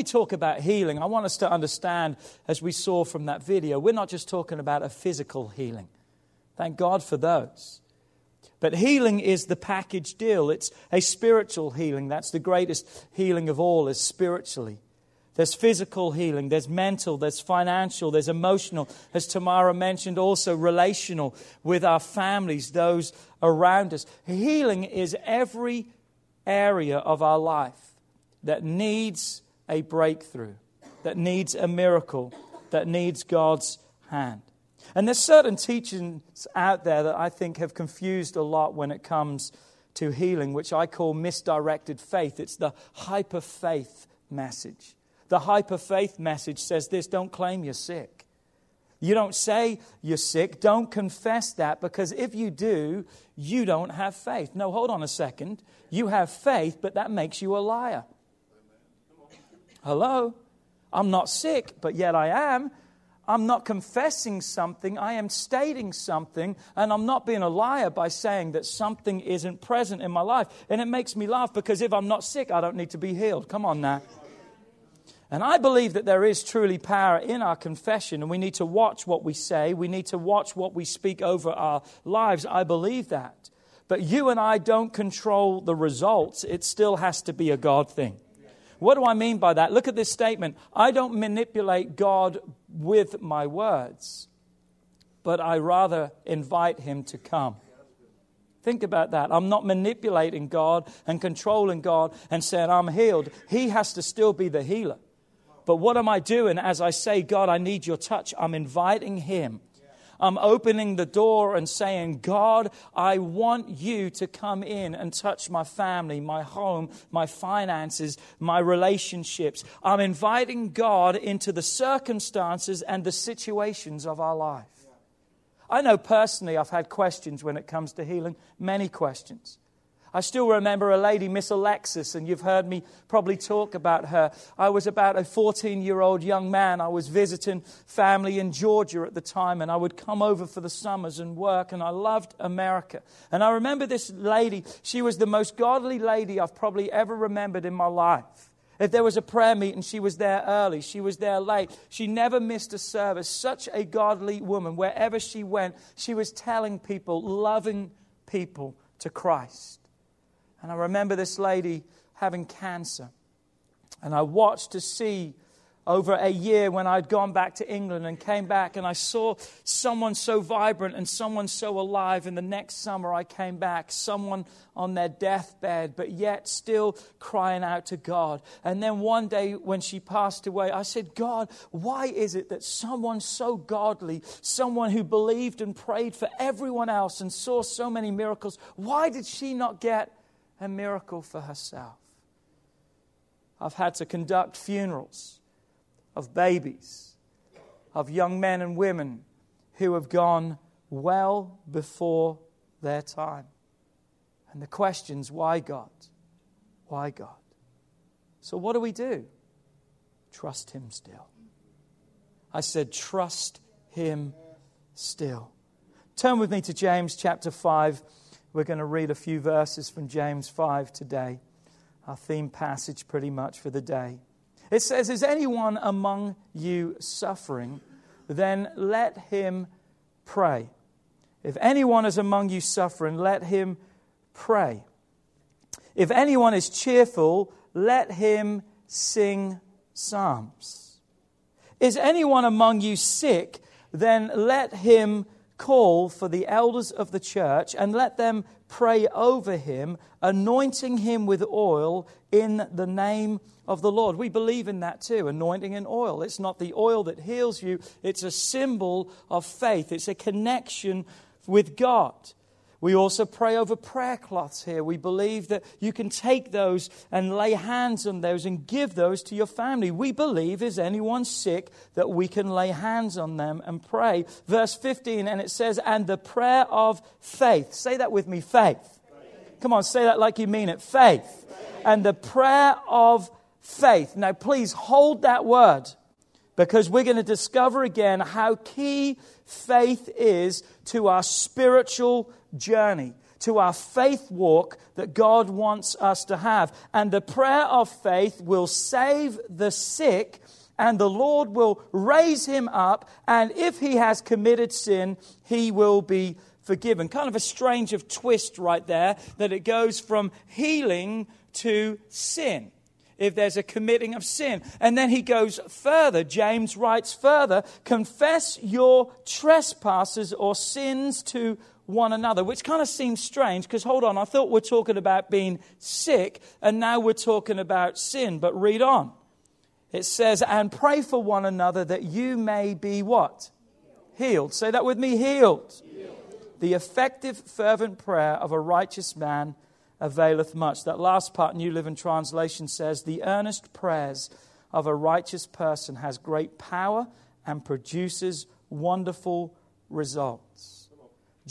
We talk about healing, I want us to understand, as we saw from that video, we're not just talking about a physical healing. Thank God for those. But healing is the package deal. It's a spiritual healing. That's the greatest healing of all, is spiritually. There's physical healing, there's mental, there's financial, there's emotional. As Tamara mentioned, also relational with our families, those around us. Healing is every area of our life that needs a breakthrough, that needs a miracle, that needs God's hand. And there's certain teachings out there that I think have confused a lot when it comes to healing, which I call misdirected faith. It's the hyper faith message. The hyper faith message says this don't claim you're sick. You don't say you're sick. Don't confess that because if you do, you don't have faith. No, hold on a second. You have faith, but that makes you a liar. Hello? I'm not sick, but yet I am. I'm not confessing something, I am stating something, and I'm not being a liar by saying that something isn't present in my life. And it makes me laugh because if I'm not sick, I don't need to be healed. Come on now. And I believe that there is truly power in our confession, and we need to watch what we say. We need to watch what we speak over our lives. I believe that. But you and I don't control the results, it still has to be a God thing. What do I mean by that? Look at this statement I don't manipulate God with my words, but I rather invite Him to come. Think about that. I'm not manipulating God and controlling God and saying, I'm healed. He has to still be the healer. But what am I doing as I say, God, I need your touch? I'm inviting Him. I'm opening the door and saying, God, I want you to come in and touch my family, my home, my finances, my relationships. I'm inviting God into the circumstances and the situations of our life. I know personally I've had questions when it comes to healing, many questions. I still remember a lady, Miss Alexis, and you've heard me probably talk about her. I was about a 14 year old young man. I was visiting family in Georgia at the time, and I would come over for the summers and work, and I loved America. And I remember this lady, she was the most godly lady I've probably ever remembered in my life. If there was a prayer meeting, she was there early. She was there late. She never missed a service. Such a godly woman. Wherever she went, she was telling people, loving people to Christ. And I remember this lady having cancer. And I watched to see over a year when I'd gone back to England and came back, and I saw someone so vibrant and someone so alive. And the next summer I came back, someone on their deathbed, but yet still crying out to God. And then one day when she passed away, I said, God, why is it that someone so godly, someone who believed and prayed for everyone else and saw so many miracles, why did she not get a miracle for herself. I've had to conduct funerals of babies, of young men and women who have gone well before their time. And the question's why God? Why God? So, what do we do? Trust Him still. I said, trust Him still. Turn with me to James chapter 5 we're going to read a few verses from James 5 today, our theme passage pretty much for the day. It says, Is anyone among you suffering? Then let him pray. If anyone is among you suffering, let him pray. If anyone is cheerful, let him sing psalms. Is anyone among you sick? Then let him call for the elders of the church and let them pray over him, anointing him with oil in the name of the Lord. We believe in that too, anointing in oil. It's not the oil that heals you, it's a symbol of faith, it's a connection with God. We also pray over prayer cloths here. We believe that you can take those and lay hands on those and give those to your family. We believe, is anyone sick, that we can lay hands on them and pray. Verse 15, and it says, and the prayer of faith. Say that with me faith. Come on, say that like you mean it faith. faith. And the prayer of faith. Now, please hold that word because we're going to discover again how key faith is to our spiritual journey, to our faith walk that God wants us to have. And the prayer of faith will save the sick, and the Lord will raise him up. And if he has committed sin, he will be forgiven. Kind of a strange of twist right there that it goes from healing to sin if there's a committing of sin. And then he goes further. James writes further confess your trespasses or sins to one another, which kind of seems strange because hold on, I thought we're talking about being sick and now we're talking about sin. But read on. It says, and pray for one another that you may be what? Healed. Say that with me healed. healed. The effective, fervent prayer of a righteous man availeth much. That last part, New Living Translation says, the earnest prayers of a righteous person has great power and produces wonderful results.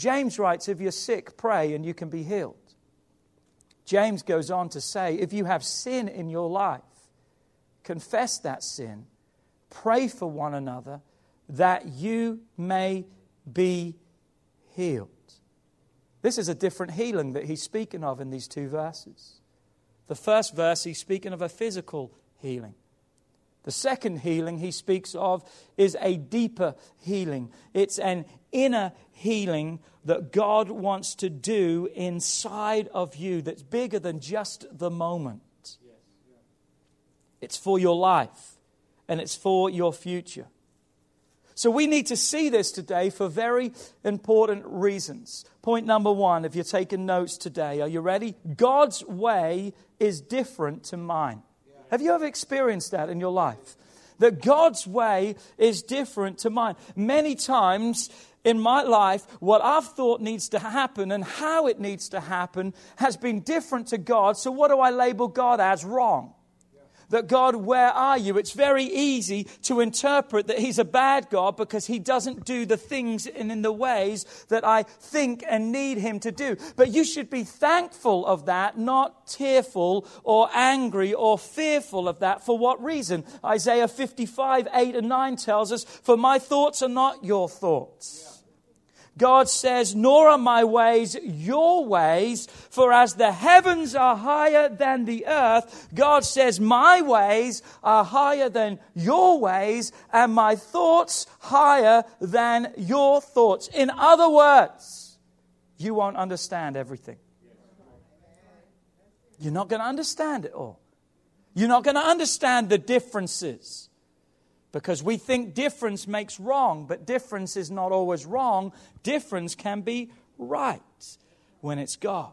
James writes, If you're sick, pray and you can be healed. James goes on to say, If you have sin in your life, confess that sin, pray for one another that you may be healed. This is a different healing that he's speaking of in these two verses. The first verse, he's speaking of a physical healing. The second healing he speaks of is a deeper healing. It's an inner healing that God wants to do inside of you that's bigger than just the moment. It's for your life and it's for your future. So we need to see this today for very important reasons. Point number one, if you're taking notes today, are you ready? God's way is different to mine. Have you ever experienced that in your life? That God's way is different to mine. Many times in my life, what I've thought needs to happen and how it needs to happen has been different to God. So, what do I label God as? Wrong that God, where are you? It's very easy to interpret that He's a bad God because He doesn't do the things and in the ways that I think and need Him to do. But you should be thankful of that, not tearful or angry or fearful of that. For what reason? Isaiah 55, 8 and 9 tells us, For my thoughts are not your thoughts. Yeah God says, Nor are my ways your ways, for as the heavens are higher than the earth, God says, My ways are higher than your ways, and my thoughts higher than your thoughts. In other words, you won't understand everything. You're not going to understand it all. You're not going to understand the differences because we think difference makes wrong, but difference is not always wrong. Difference can be right when it's God.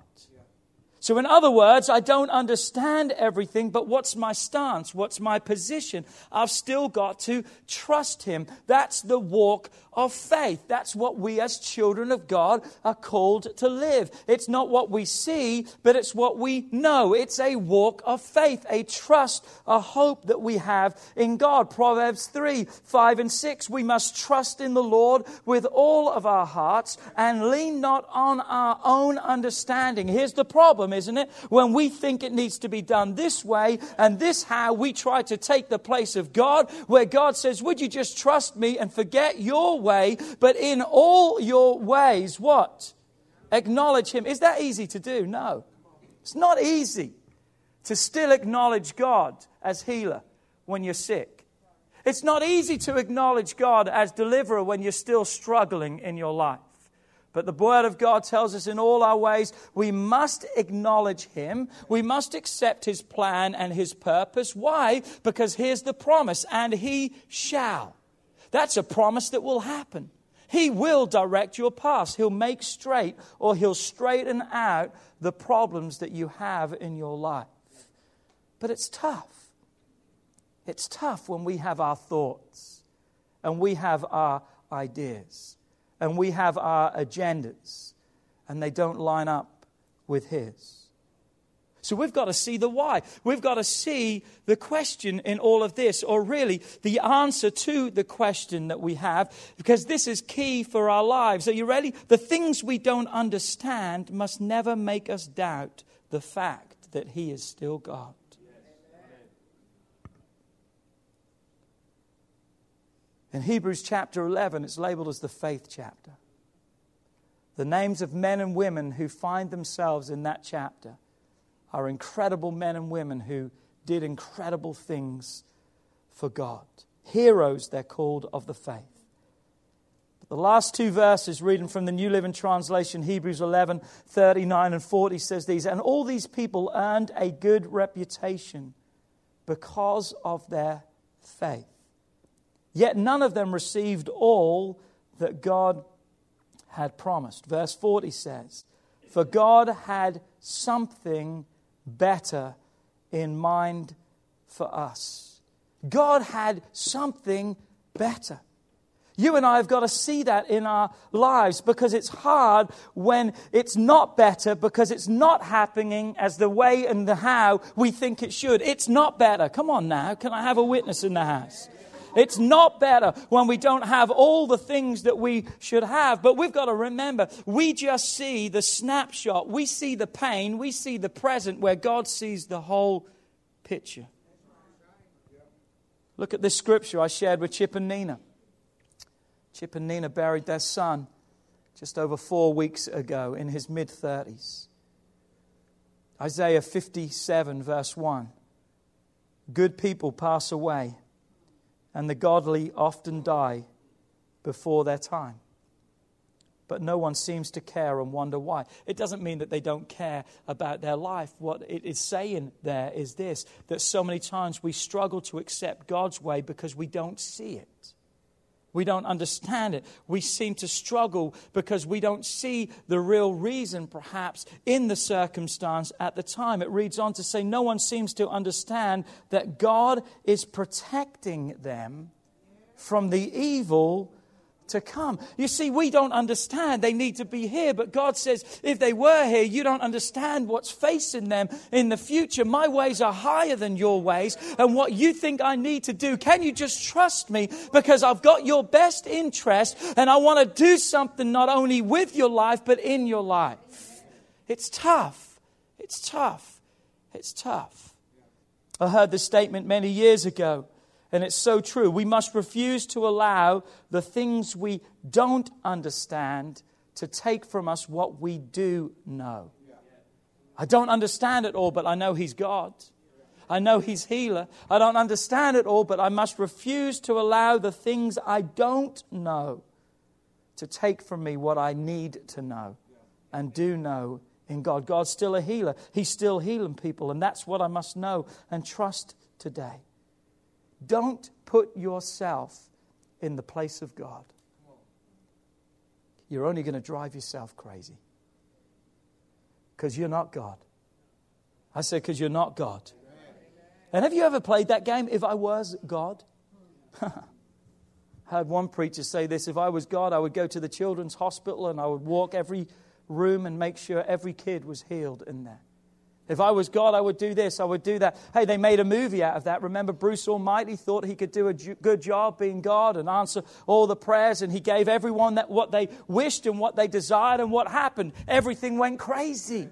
So, in other words, I don't understand everything, but what's my stance? What's my position? I've still got to trust Him. That's the walk of faith. That's what we as children of God are called to live. It's not what we see, but it's what we know. It's a walk of faith, a trust, a hope that we have in God. Proverbs 3 5 and 6. We must trust in the Lord with all of our hearts and lean not on our own understanding. Here's the problem, isn't it? When we think it needs to be done this way and this how, we try to take the place of God, where God says, Would you just trust me and forget your way, but in all your ways, what? Acknowledge Him. Is that easy to do? No. It's not easy to still acknowledge God as healer when you're sick. It's not easy to acknowledge God as deliverer when you're still struggling in your life. But the Word of God tells us in all our ways we must acknowledge Him. We must accept His plan and His purpose. Why? Because here's the promise, and He shall. That's a promise that will happen. He will direct your path. He'll make straight or he'll straighten out the problems that you have in your life. But it's tough. It's tough when we have our thoughts and we have our ideas and we have our agendas and they don't line up with His. So we've got to see the why. We've got to see the question in all of this, or really the answer to the question that we have, because this is key for our lives. Are you ready? The things we don't understand must never make us doubt the fact that He is still God. In Hebrews chapter 11, it's labeled as the faith chapter. The names of men and women who find themselves in that chapter are incredible men and women who did incredible things for God. Heroes, they're called, of the faith. But the last two verses, reading from the New Living Translation, Hebrews 11 39 and 40, says these And all these people earned a good reputation because of their faith. Yet none of them received all that God had promised. Verse 40 says, For God had something better in mind for us. God had something better. You and I have got to see that in our lives because it's hard when it's not better because it's not happening as the way and the how we think it should. It's not better. Come on now. Can I have a witness in the house? It's not better when we don't have all the things that we should have. But we've got to remember, we just see the snapshot. We see the pain. We see the present where God sees the whole picture. Look at this scripture I shared with Chip and Nina. Chip and Nina buried their son just over four weeks ago in his mid 30s. Isaiah 57, verse 1. Good people pass away and the godly often die before their time. But no one seems to care and wonder why. It doesn't mean that they don't care about their life. What it is saying there is this that so many times we struggle to accept God's way because we don't see it. We don't understand it. We seem to struggle because we don't see the real reason, perhaps, in the circumstance at the time. It reads on to say, No one seems to understand that God is protecting them from the evil to come. You see, we don't understand they need to be here, but God says, if they were here, you don't understand what's facing them in the future. My ways are higher than your ways, and what you think I need to do, can you just trust me? Because I've got your best interest, and I want to do something not only with your life, but in your life. It's tough. It's tough. It's tough. I heard this statement many years ago. And it's so true. We must refuse to allow the things we don't understand to take from us what we do know. I don't understand it all, but I know He's God. I know He's healer. I don't understand it all, but I must refuse to allow the things I don't know to take from me what I need to know and do know in God. God's still a healer. He's still healing people, and that's what I must know and trust today. Don't put yourself in the place of God. You're only going to drive yourself crazy. Because you're not God. I said, because you're not God. And have you ever played that game, If I Was God? I had one preacher say this if I was God, I would go to the children's hospital and I would walk every room and make sure every kid was healed in there. If I was God, I would do this, I would do that. Hey, they made a movie out of that. Remember, Bruce Almighty thought he could do a good job being God and answer all the prayers, and he gave everyone that, what they wished and what they desired, and what happened? Everything went crazy.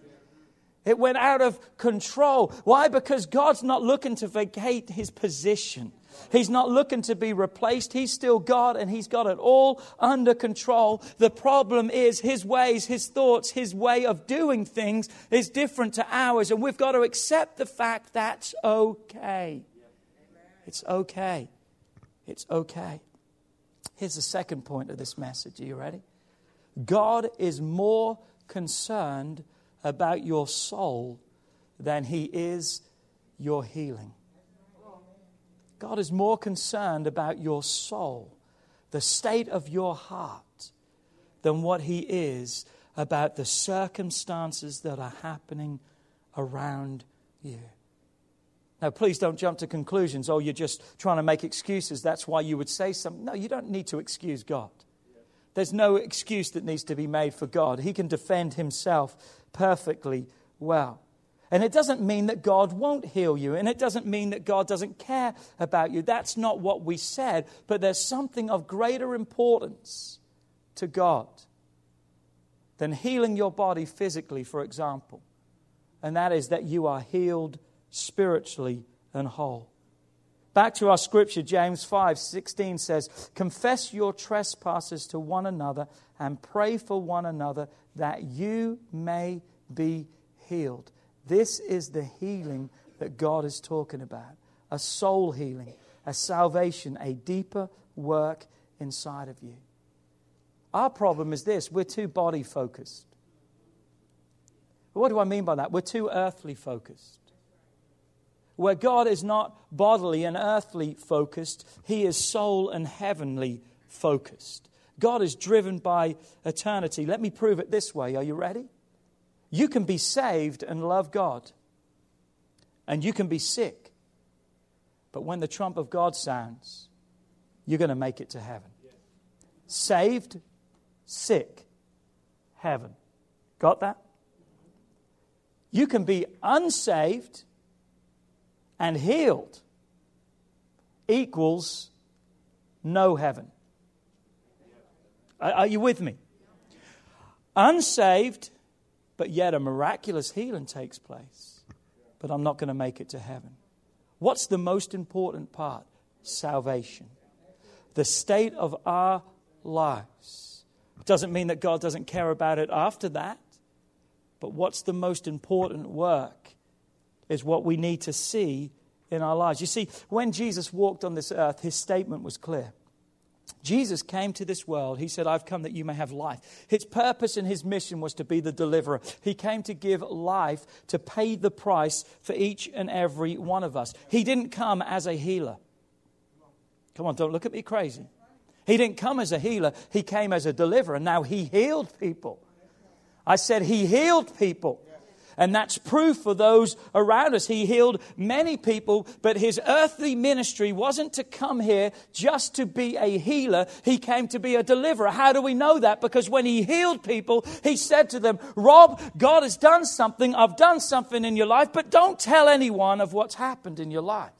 It went out of control. Why? Because God's not looking to vacate his position. He's not looking to be replaced. He's still God and He's got it all under control. The problem is His ways, His thoughts, His way of doing things is different to ours. And we've got to accept the fact that's okay. It's okay. It's okay. Here's the second point of this message. Are you ready? God is more concerned about your soul than He is your healing. God is more concerned about your soul the state of your heart than what He is about the circumstances that are happening around you. Now, please don't jump to conclusions. Oh, you're just trying to make excuses. That's why you would say something. No, you don't need to excuse God. There's no excuse that needs to be made for God. He can defend himself perfectly well. And it doesn't mean that God won't heal you, and it doesn't mean that God doesn't care about you. That's not what we said, but there's something of greater importance to God than healing your body physically, for example, and that is that you are healed spiritually and whole. Back to our scripture, James 5 16 says, Confess your trespasses to one another and pray for one another that you may be healed. This is the healing that God is talking about a soul healing, a salvation, a deeper work inside of you. Our problem is this we're too body focused. What do I mean by that? We're too earthly focused where God is not bodily and earthly focused, He is soul and heavenly focused. God is driven by eternity. Let me prove it this way. Are you ready? You can be saved and love God, and you can be sick. But when the trump of God sounds, you're going to make it to heaven. Saved, sick, heaven. Got that? You can be unsaved and healed equals no heaven. Are you with me? Unsaved, but yet a miraculous healing takes place. But I'm not going to make it to heaven. What's the most important part? Salvation. The state of our lives. Doesn't mean that God doesn't care about it after that. But what's the most important work is what we need to see in our lives. You see, when Jesus walked on this earth, his statement was clear. Jesus came to this world. He said, I've come that you may have life. His purpose and his mission was to be the deliverer. He came to give life, to pay the price for each and every one of us. He didn't come as a healer. Come on, don't look at me crazy. He didn't come as a healer, he came as a deliverer. Now, he healed people. I said, He healed people. And that's proof for those around us. He healed many people, but his earthly ministry wasn't to come here just to be a healer. He came to be a deliverer. How do we know that? Because when he healed people, he said to them, Rob, God has done something. I've done something in your life, but don't tell anyone of what's happened in your life.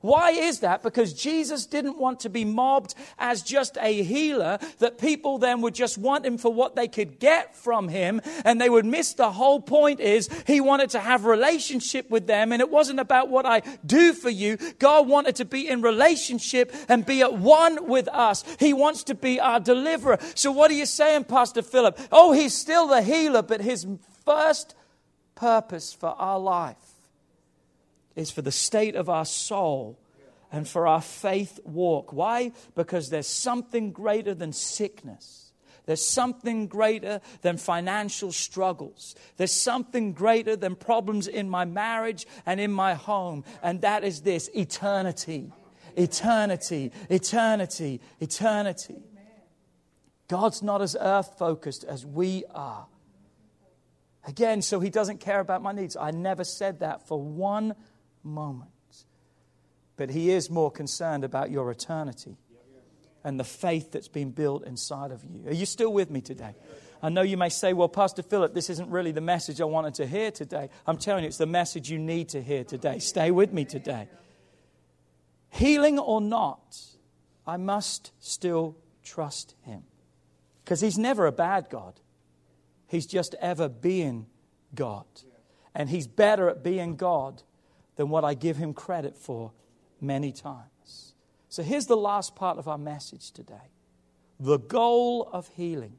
Why is that? Because Jesus didn't want to be mobbed as just a healer, that people then would just want him for what they could get from him, and they would miss the whole point is he wanted to have relationship with them, and it wasn't about what I do for you. God wanted to be in relationship and be at one with us. He wants to be our deliverer. So what are you saying, Pastor Philip? Oh, he's still the healer, but his first purpose for our life is for the state of our soul and for our faith walk. Why? Because there's something greater than sickness. There's something greater than financial struggles. There's something greater than problems in my marriage and in my home. And that is this eternity. Eternity, eternity, eternity. God's not as earth focused as we are. Again, so he doesn't care about my needs. I never said that for one moment. But He is more concerned about your eternity and the faith that's been built inside of you. Are you still with me today? I know you may say, well, Pastor Philip, this isn't really the message I wanted to hear today. I'm telling you, it's the message you need to hear today. Stay with me today. Healing or not, I must still trust Him. Because He's never a bad God, He's just ever being God. And He's better at being God than what I give him credit for many times. So here's the last part of our message today the goal of healing.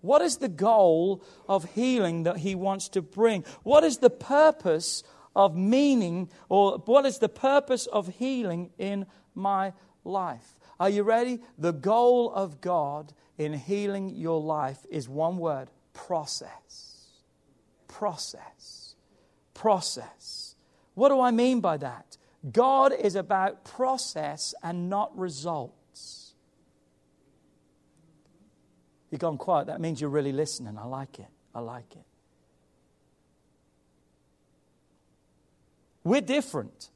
What is the goal of healing that he wants to bring? What is the purpose of meaning, or what is the purpose of healing in my life? Are you ready? The goal of God in healing your life is one word process. Process. Process. What do I mean by that? God is about process and not results. You've gone quiet. That means you're really listening. I like it. I like it. We're different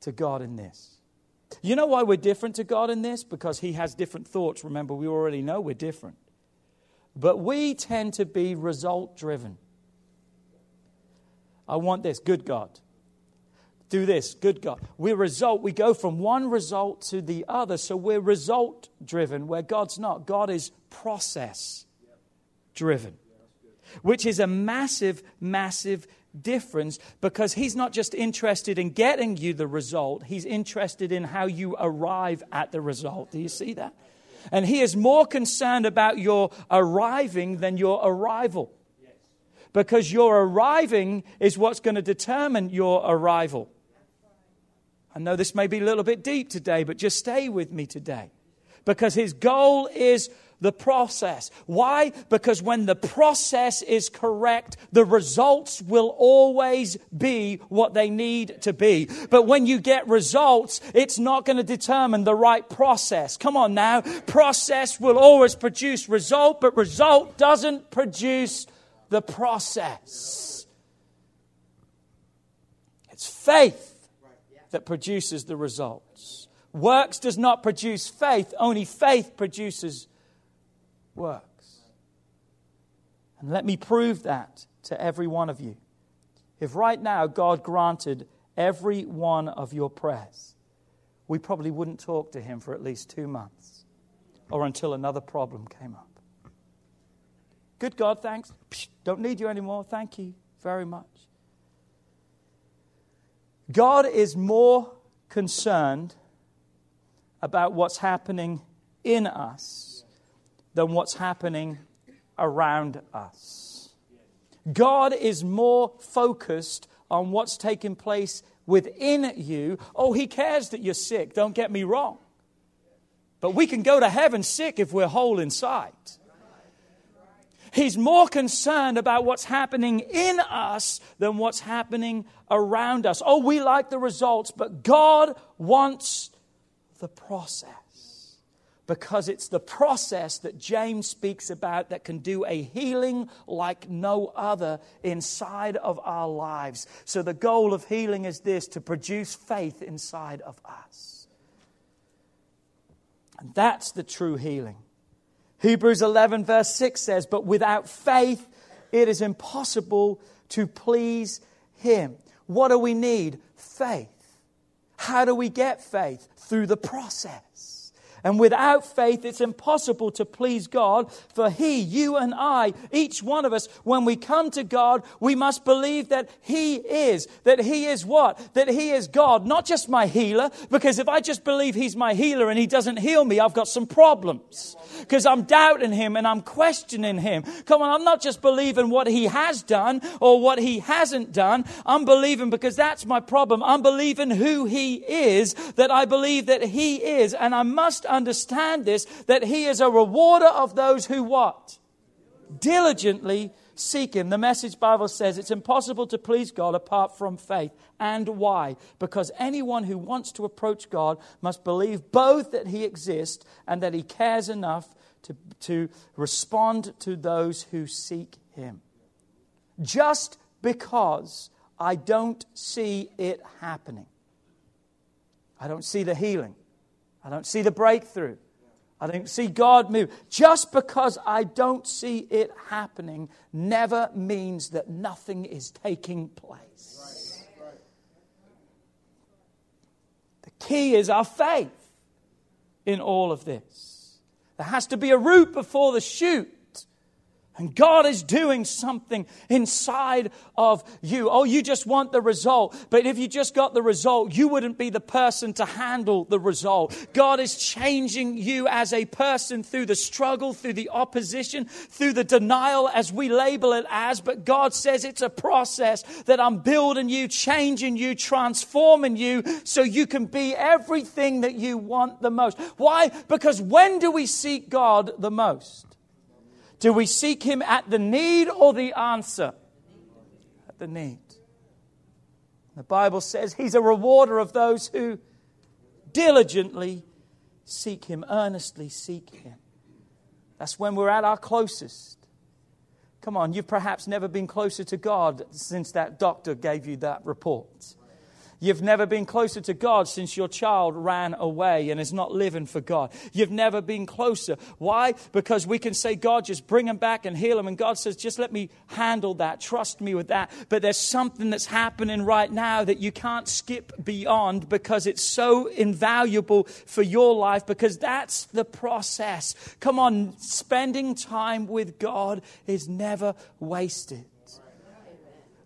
to God in this. You know why we're different to God in this? Because He has different thoughts. Remember, we already know we're different. But we tend to be result driven. I want this, good God. Do this, good God. We result, we go from one result to the other. So we're result driven, where God's not. God is process driven, which is a massive, massive difference because he's not just interested in getting you the result, he's interested in how you arrive at the result. Do you see that? And he is more concerned about your arriving than your arrival. Because your arriving is what's going to determine your arrival. I know this may be a little bit deep today, but just stay with me today. Because his goal is the process. Why? Because when the process is correct, the results will always be what they need to be. But when you get results, it's not going to determine the right process. Come on now. Process will always produce result, but result doesn't produce the process. It's faith that produces the results. Works does not produce faith, only faith produces works. And let me prove that to every one of you. If right now God granted every one of your prayers, we probably wouldn't talk to Him for at least two months or until another problem came up. Good God, thanks. Don't need you anymore. Thank you very much. God is more concerned about what's happening in us than what's happening around us. God is more focused on what's taking place within you. Oh, He cares that you're sick, don't get me wrong. But we can go to heaven sick if we're whole inside. He's more concerned about what's happening in us than what's happening around us. Oh, we like the results, but God wants the process because it's the process that James speaks about that can do a healing like no other inside of our lives. So, the goal of healing is this to produce faith inside of us. And that's the true healing. Hebrews 11, verse 6 says, But without faith, it is impossible to please Him. What do we need? Faith. How do we get faith? Through the process. And without faith, it's impossible to please God. For He, you and I, each one of us, when we come to God, we must believe that He is. That He is what? That He is God, not just my healer. Because if I just believe He's my healer and He doesn't heal me, I've got some problems. Because I'm doubting Him and I'm questioning Him. Come on, I'm not just believing what He has done or what He hasn't done. I'm believing because that's my problem. I'm believing who He is, that I believe that He is. And I must understand this that He is a rewarder of those who what? Diligently seek Him. The Message Bible says it's impossible to please God apart from faith. And why? Because anyone who wants to approach God must believe both that He exists and that He cares enough to, to respond to those who seek Him. Just because I don't see it happening, I don't see the healing. I don't see the breakthrough. I don't see God move. Just because I don't see it happening never means that nothing is taking place. The key is our faith in all of this. There has to be a root before the shoot. And God is doing something inside of you. Oh, you just want the result. But if you just got the result, you wouldn't be the person to handle the result. God is changing you as a person through the struggle, through the opposition, through the denial, as we label it as. But God says it's a process that I'm building you, changing you, transforming you so you can be everything that you want the most. Why? Because when do we seek God the most? Do we seek Him at the need or the answer? At the need. The Bible says He's a rewarder of those who diligently seek Him, earnestly seek Him. That's when we're at our closest. Come on, you've perhaps never been closer to God since that doctor gave you that report. You've never been closer to God since your child ran away and is not living for God. You've never been closer. Why? Because we can say, God, just bring him back and heal him. And God says, just let me handle that. Trust me with that. But there's something that's happening right now that you can't skip beyond because it's so invaluable for your life because that's the process. Come on, spending time with God is never wasted.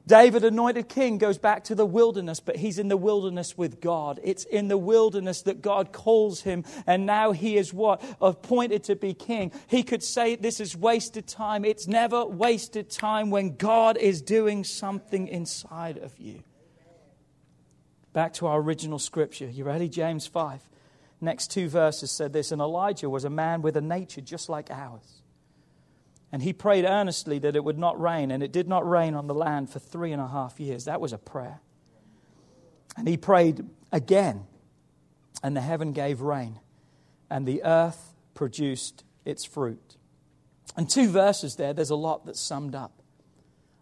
David, anointed king, goes back to the wilderness, but he's in the wilderness with God. It's in the wilderness that God calls him, and now he is what? Appointed to be king. He could say this is wasted time. It's never wasted time when God is doing something inside of you. Back to our original scripture. You ready? James 5. Next two verses said this And Elijah was a man with a nature just like ours and he prayed earnestly that it would not rain, and it did not rain on the land for three and a half years. That was a prayer. And he prayed again, and the heaven gave rain, and the earth produced its fruit. And two verses there, there's a lot that's summed up.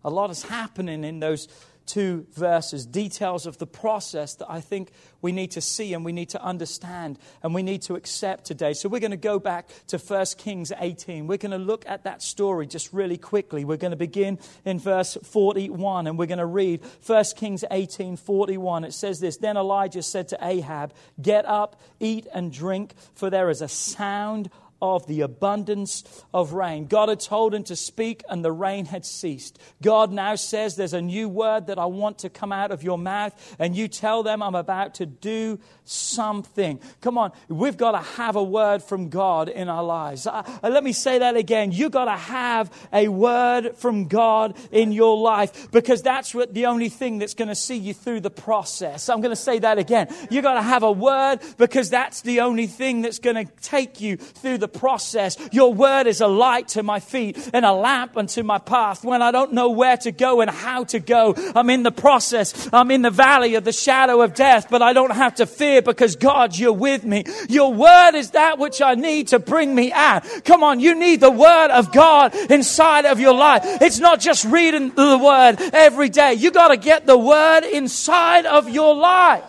A lot is happening in those two verses, details of the process that I think we need to see and we need to understand and we need to accept today. So we're going to go back to 1 Kings 18. We're going to look at that story just really quickly. We're going to begin in verse 41 and we're going to read 1 Kings 18 41. It says this Then Elijah said to Ahab, Get up, eat and drink, for there is a sound of the abundance of rain. God had told him to speak, and the rain had ceased. God now says, There's a new word that I want to come out of your mouth, and you tell them I'm about to do something. Come on, we've got to have a word from God in our lives. Uh, uh let me say that again. You've got to have a word from God in your life because that's what the only thing that's going to see you through the process. I'm going to say that again. You've got to have a word because that's the only thing that's going to take you through the process. Your word is a light to my feet and a lamp unto my path. When I don't know where to go and how to go, I'm in the process. I'm in the valley of the shadow of death, but I don't have to fear because God, you're with me. Your word is that which I need to bring me out. Come on, you need the word of God inside of your life. It's not just reading the word every day. You got to get the word inside of your life.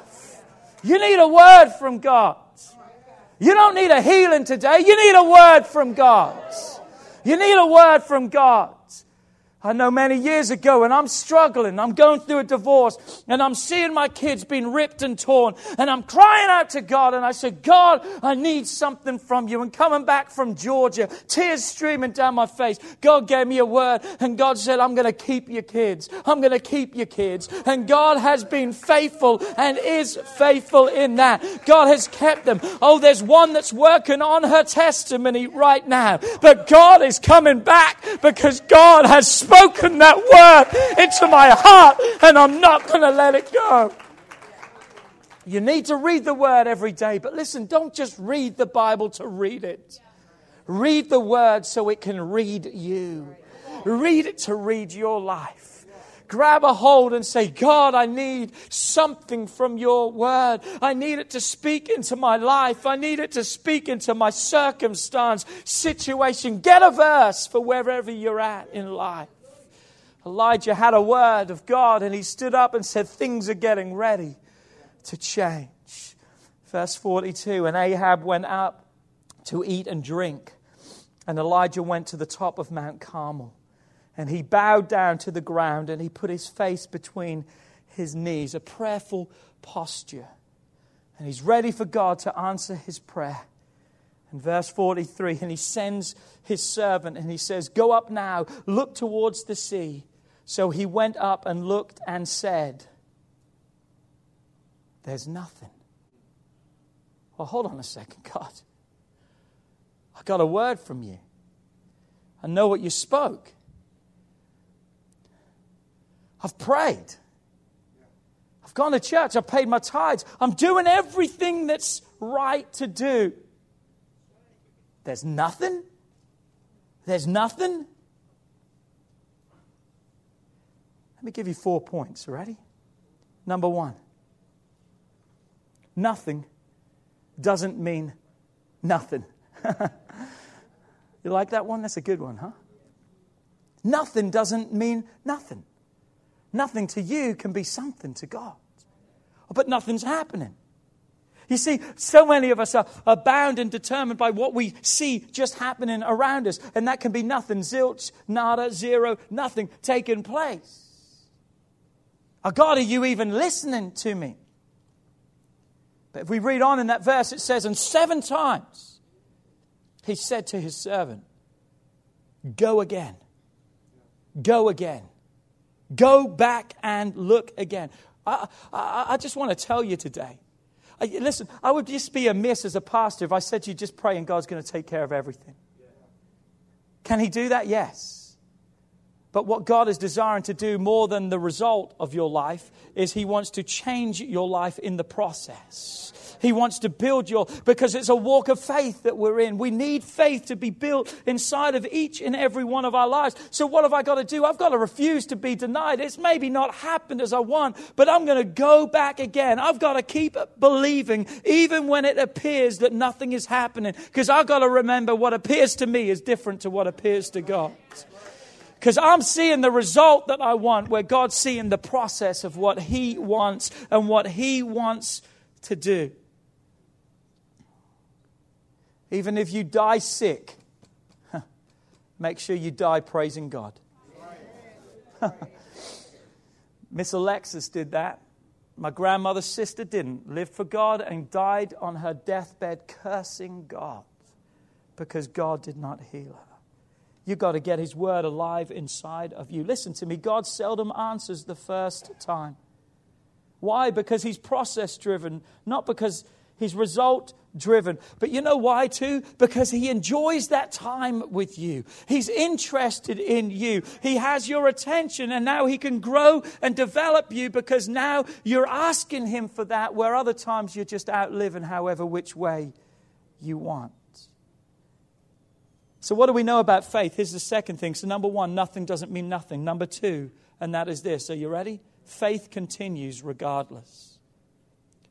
You need a word from God. You don't need a healing today. You need a word from God. You need a word from God. I know many years ago, and I'm struggling. I'm going through a divorce, and I'm seeing my kids being ripped and torn, and I'm crying out to God, and I said, God, I need something from you. And coming back from Georgia, tears streaming down my face, God gave me a word, and God said, I'm going to keep your kids. I'm going to keep your kids. And God has been faithful and is faithful in that. God has kept them. Oh, there's one that's working on her testimony right now, but God is coming back because God has spoken that word into my heart and I'm not going to let it go. You need to read the word every day, but listen, don't just read the Bible to read it. Read the word so it can read you. Read it to read your life grab a hold and say, God, I need something from your word. I need it to speak into my life. I need it to speak into my circumstance, situation. Get a verse for wherever you're at in life. Elijah had a word of God and he stood up and said, Things are getting ready to change. Verse 42 And Ahab went up to eat and drink, and Elijah went to the top of Mount Carmel. And he bowed down to the ground and he put his face between his knees, a prayerful posture. And he's ready for God to answer his prayer. In verse 43, and he sends his servant and he says, Go up now, look towards the sea. So he went up and looked and said, There's nothing. Well, hold on a second, God. I got a word from you. I know what you spoke. I've prayed. I've gone to church. I've paid my tithes. I'm doing everything that's right to do. There's nothing? There's nothing? Let me give you four points. Ready? Number one nothing doesn't mean nothing. You like that one? That's a good one, huh? Nothing doesn't mean nothing. Nothing to you can be something to God. But nothing's happening. You see, so many of us are, are bound and determined by what we see just happening around us, and that can be nothing zilch, nada, zero, nothing taking place. Oh God, are you even listening to me? But if we read on in that verse, it says, And seven times he said to his servant, Go again. Go again. Go back and look again. I, I, I just want to tell you today. I, listen, I would just be amiss as a pastor if I said to you just pray and God's going to take care of everything. Can He do that? Yes. But what God is desiring to do more than the result of your life is He wants to change your life in the process. He wants to build your, because it's a walk of faith that we're in. We need faith to be built inside of each and every one of our lives. So what have I got to do? I've got to refuse to be denied. It's maybe not happened as I want, but I'm going to go back again. I've got to keep believing even when it appears that nothing is happening because I've got to remember what appears to me is different to what appears to God. Because I'm seeing the result that I want, where God's seeing the process of what He wants and what He wants to do. Even if you die sick, make sure you die praising God. Miss Alexis did that. My grandmother's sister didn't. Lived for God and died on her deathbed cursing God because God did not heal her. You've got to get His word alive inside of you. Listen to me, God seldom answers the first time. Why? Because He's process driven, not because He's result driven. But you know why, too? Because He enjoys that time with you. He's interested in you. He has your attention, and now He can grow and develop you because now you're asking Him for that, where other times you're just out living however which way you want. So, what do we know about faith? Here's the second thing. So, number one, nothing doesn't mean nothing. Number two, and that is this. Are you ready? Faith continues regardless.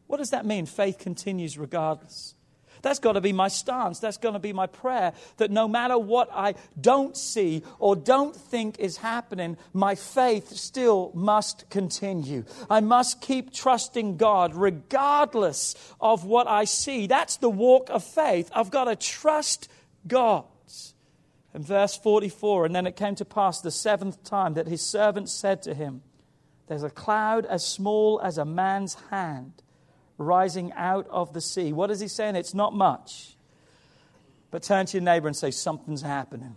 What does that mean? Faith continues regardless. That's got to be my stance. That's going to be my prayer that no matter what I don't see or don't think is happening, my faith still must continue. I must keep trusting God regardless of what I see. That's the walk of faith. I've got to trust God. In verse 44, and then it came to pass the seventh time that his servant said to him, There's a cloud as small as a man's hand rising out of the sea. What is he saying? It's not much. But turn to your neighbor and say, Something's happening.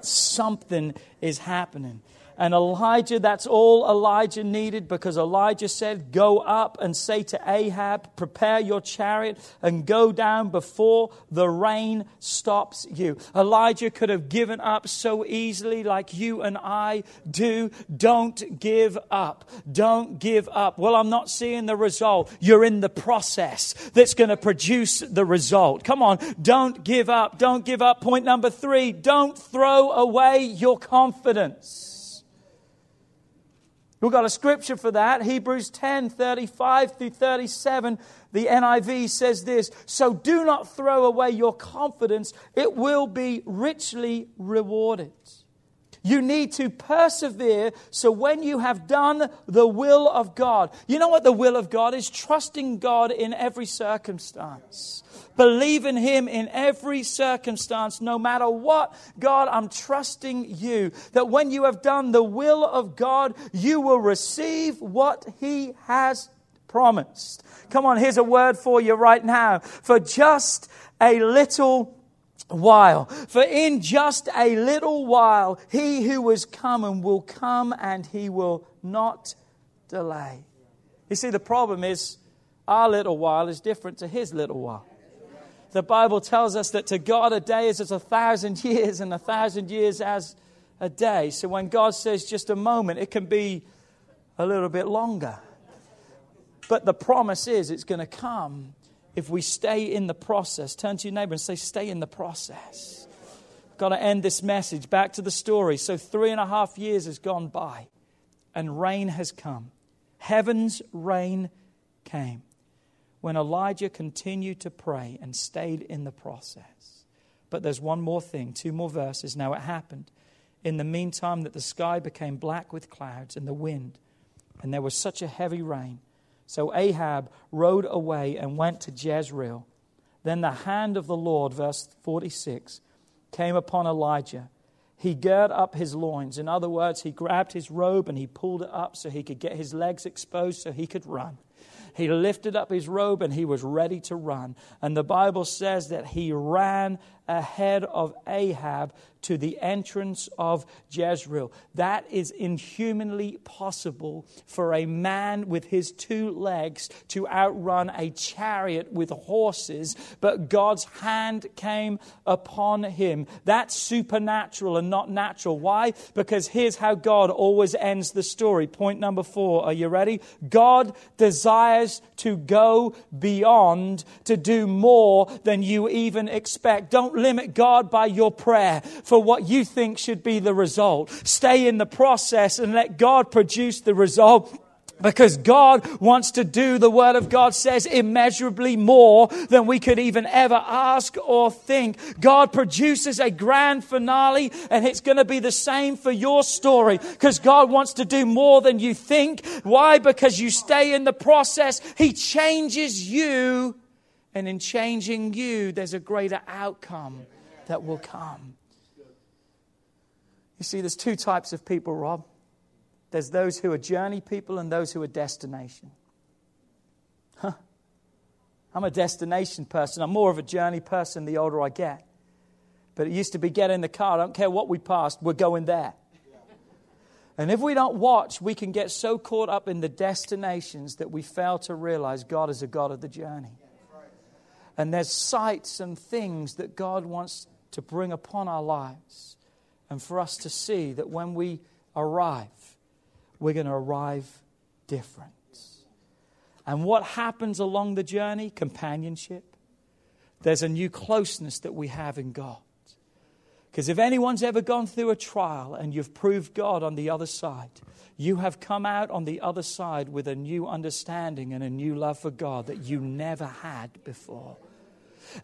Something is happening. And Elijah, that's all Elijah needed because Elijah said, Go up and say to Ahab, Prepare your chariot and go down before the rain stops you. Elijah could have given up so easily, like you and I do. Don't give up. Don't give up. Well, I'm not seeing the result. You're in the process that's going to produce the result. Come on. Don't give up. Don't give up. Point number three don't throw away your confidence. We've got a scripture for that. Hebrews 10 35 through 37. The NIV says this So do not throw away your confidence, it will be richly rewarded. You need to persevere so when you have done the will of God, you know what the will of God is? Trusting God in every circumstance. Believe in Him in every circumstance, no matter what. God, I'm trusting you that when you have done the will of God, you will receive what He has promised. Come on, here's a word for you right now. For just a little while. For in just a little while, he who is coming will come and he will not delay. You see, the problem is our little while is different to his little while. The Bible tells us that to God a day is as a thousand years, and a thousand years as a day. So when God says just a moment, it can be a little bit longer. But the promise is it's going to come if we stay in the process. Turn to your neighbor and say, Stay in the process. Got to end this message. Back to the story. So, three and a half years has gone by, and rain has come. Heaven's rain came when Elijah continued to pray and stayed in the process. But there's one more thing, two more verses. Now it happened. In the meantime, that the sky became black with clouds and the wind, and there was such a heavy rain. So Ahab rode away and went to Jezreel. Then the hand of the Lord, verse 46, came upon Elijah. He girded up his loins. In other words, he grabbed his robe and he pulled it up so he could get his legs exposed so he could run. He lifted up his robe and he was ready to run. And the Bible says that he ran ahead of Ahab to the entrance of Jezreel. That is inhumanly possible for a man with his two legs to outrun a chariot with horses, but God's hand came upon him. That's supernatural and not natural. Why? Because here's how God always ends the story. Point number four. Are you ready? God desires to go beyond, to do more than you even expect. Don't limit God by your prayer for what you think should be the result. Stay in the process and let God produce the result. Because God wants to do, the Word of God says, immeasurably more than we could even ever ask or think. God produces a grand finale, and it's going to be the same for your story. Because God wants to do more than you think. Why? Because you stay in the process. He changes you, and in changing you, there's a greater outcome that will come. You see, there's two types of people, Rob. There's those who are journey people and those who are destination. Huh. I'm a destination person. I'm more of a journey person the older I get. But it used to be get in the car, I don't care what we passed, we're going there. And if we don't watch, we can get so caught up in the destinations that we fail to realize God is a God of the journey. And there's sights and things that God wants to bring upon our lives and for us to see that when we arrive, we're going to arrive different. And what happens along the journey? Companionship. There's a new closeness that we have in God. Because if anyone's ever gone through a trial and you've proved God on the other side, you have come out on the other side with a new understanding and a new love for God that you never had before.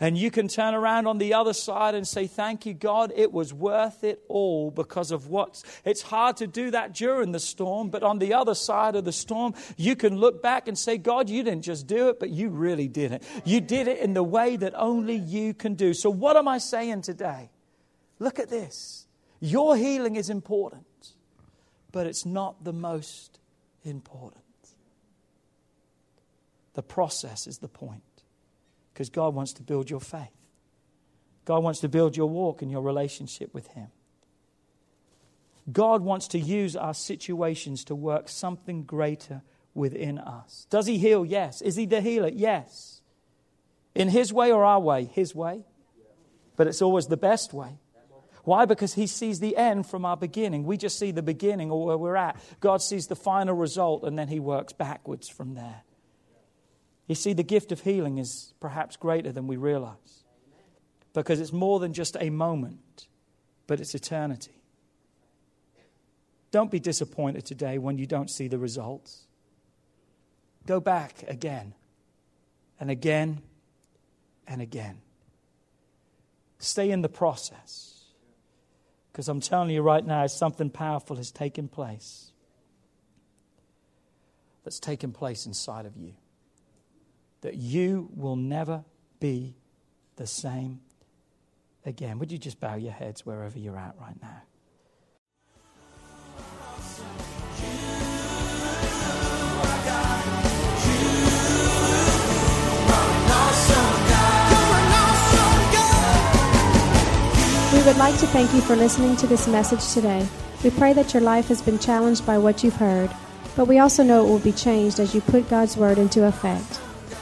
And you can turn around on the other side and say, Thank you, God, it was worth it all because of what. It's hard to do that during the storm, but on the other side of the storm, you can look back and say, God, you didn't just do it, but you really did it. You did it in the way that only you can do. So, what am I saying today? Look at this. Your healing is important, but it's not the most important. The process is the point because God wants to build your faith. God wants to build your walk and your relationship with Him. God wants to use our situations to work something greater within us. Does He heal? Yes. Is He the healer? Yes. In His way or our way? His way. But it's always the best way. Why? Because He sees the end from our beginning. We just see the beginning or where we're at. God sees the final result and then He works backwards from there. You see, the gift of healing is perhaps greater than we realize because it's more than just a moment, but it's eternity. Don't be disappointed today when you don't see the results. Go back again and again and again. Stay in the process. Because I'm telling you right now, something powerful has taken place that's taken place inside of you that you will never be the same again. Would you just bow your heads wherever you're at right now? We would like to thank you for listening to this message today. We pray that your life has been challenged by what you've heard, but we also know it will be changed as you put God's Word into effect.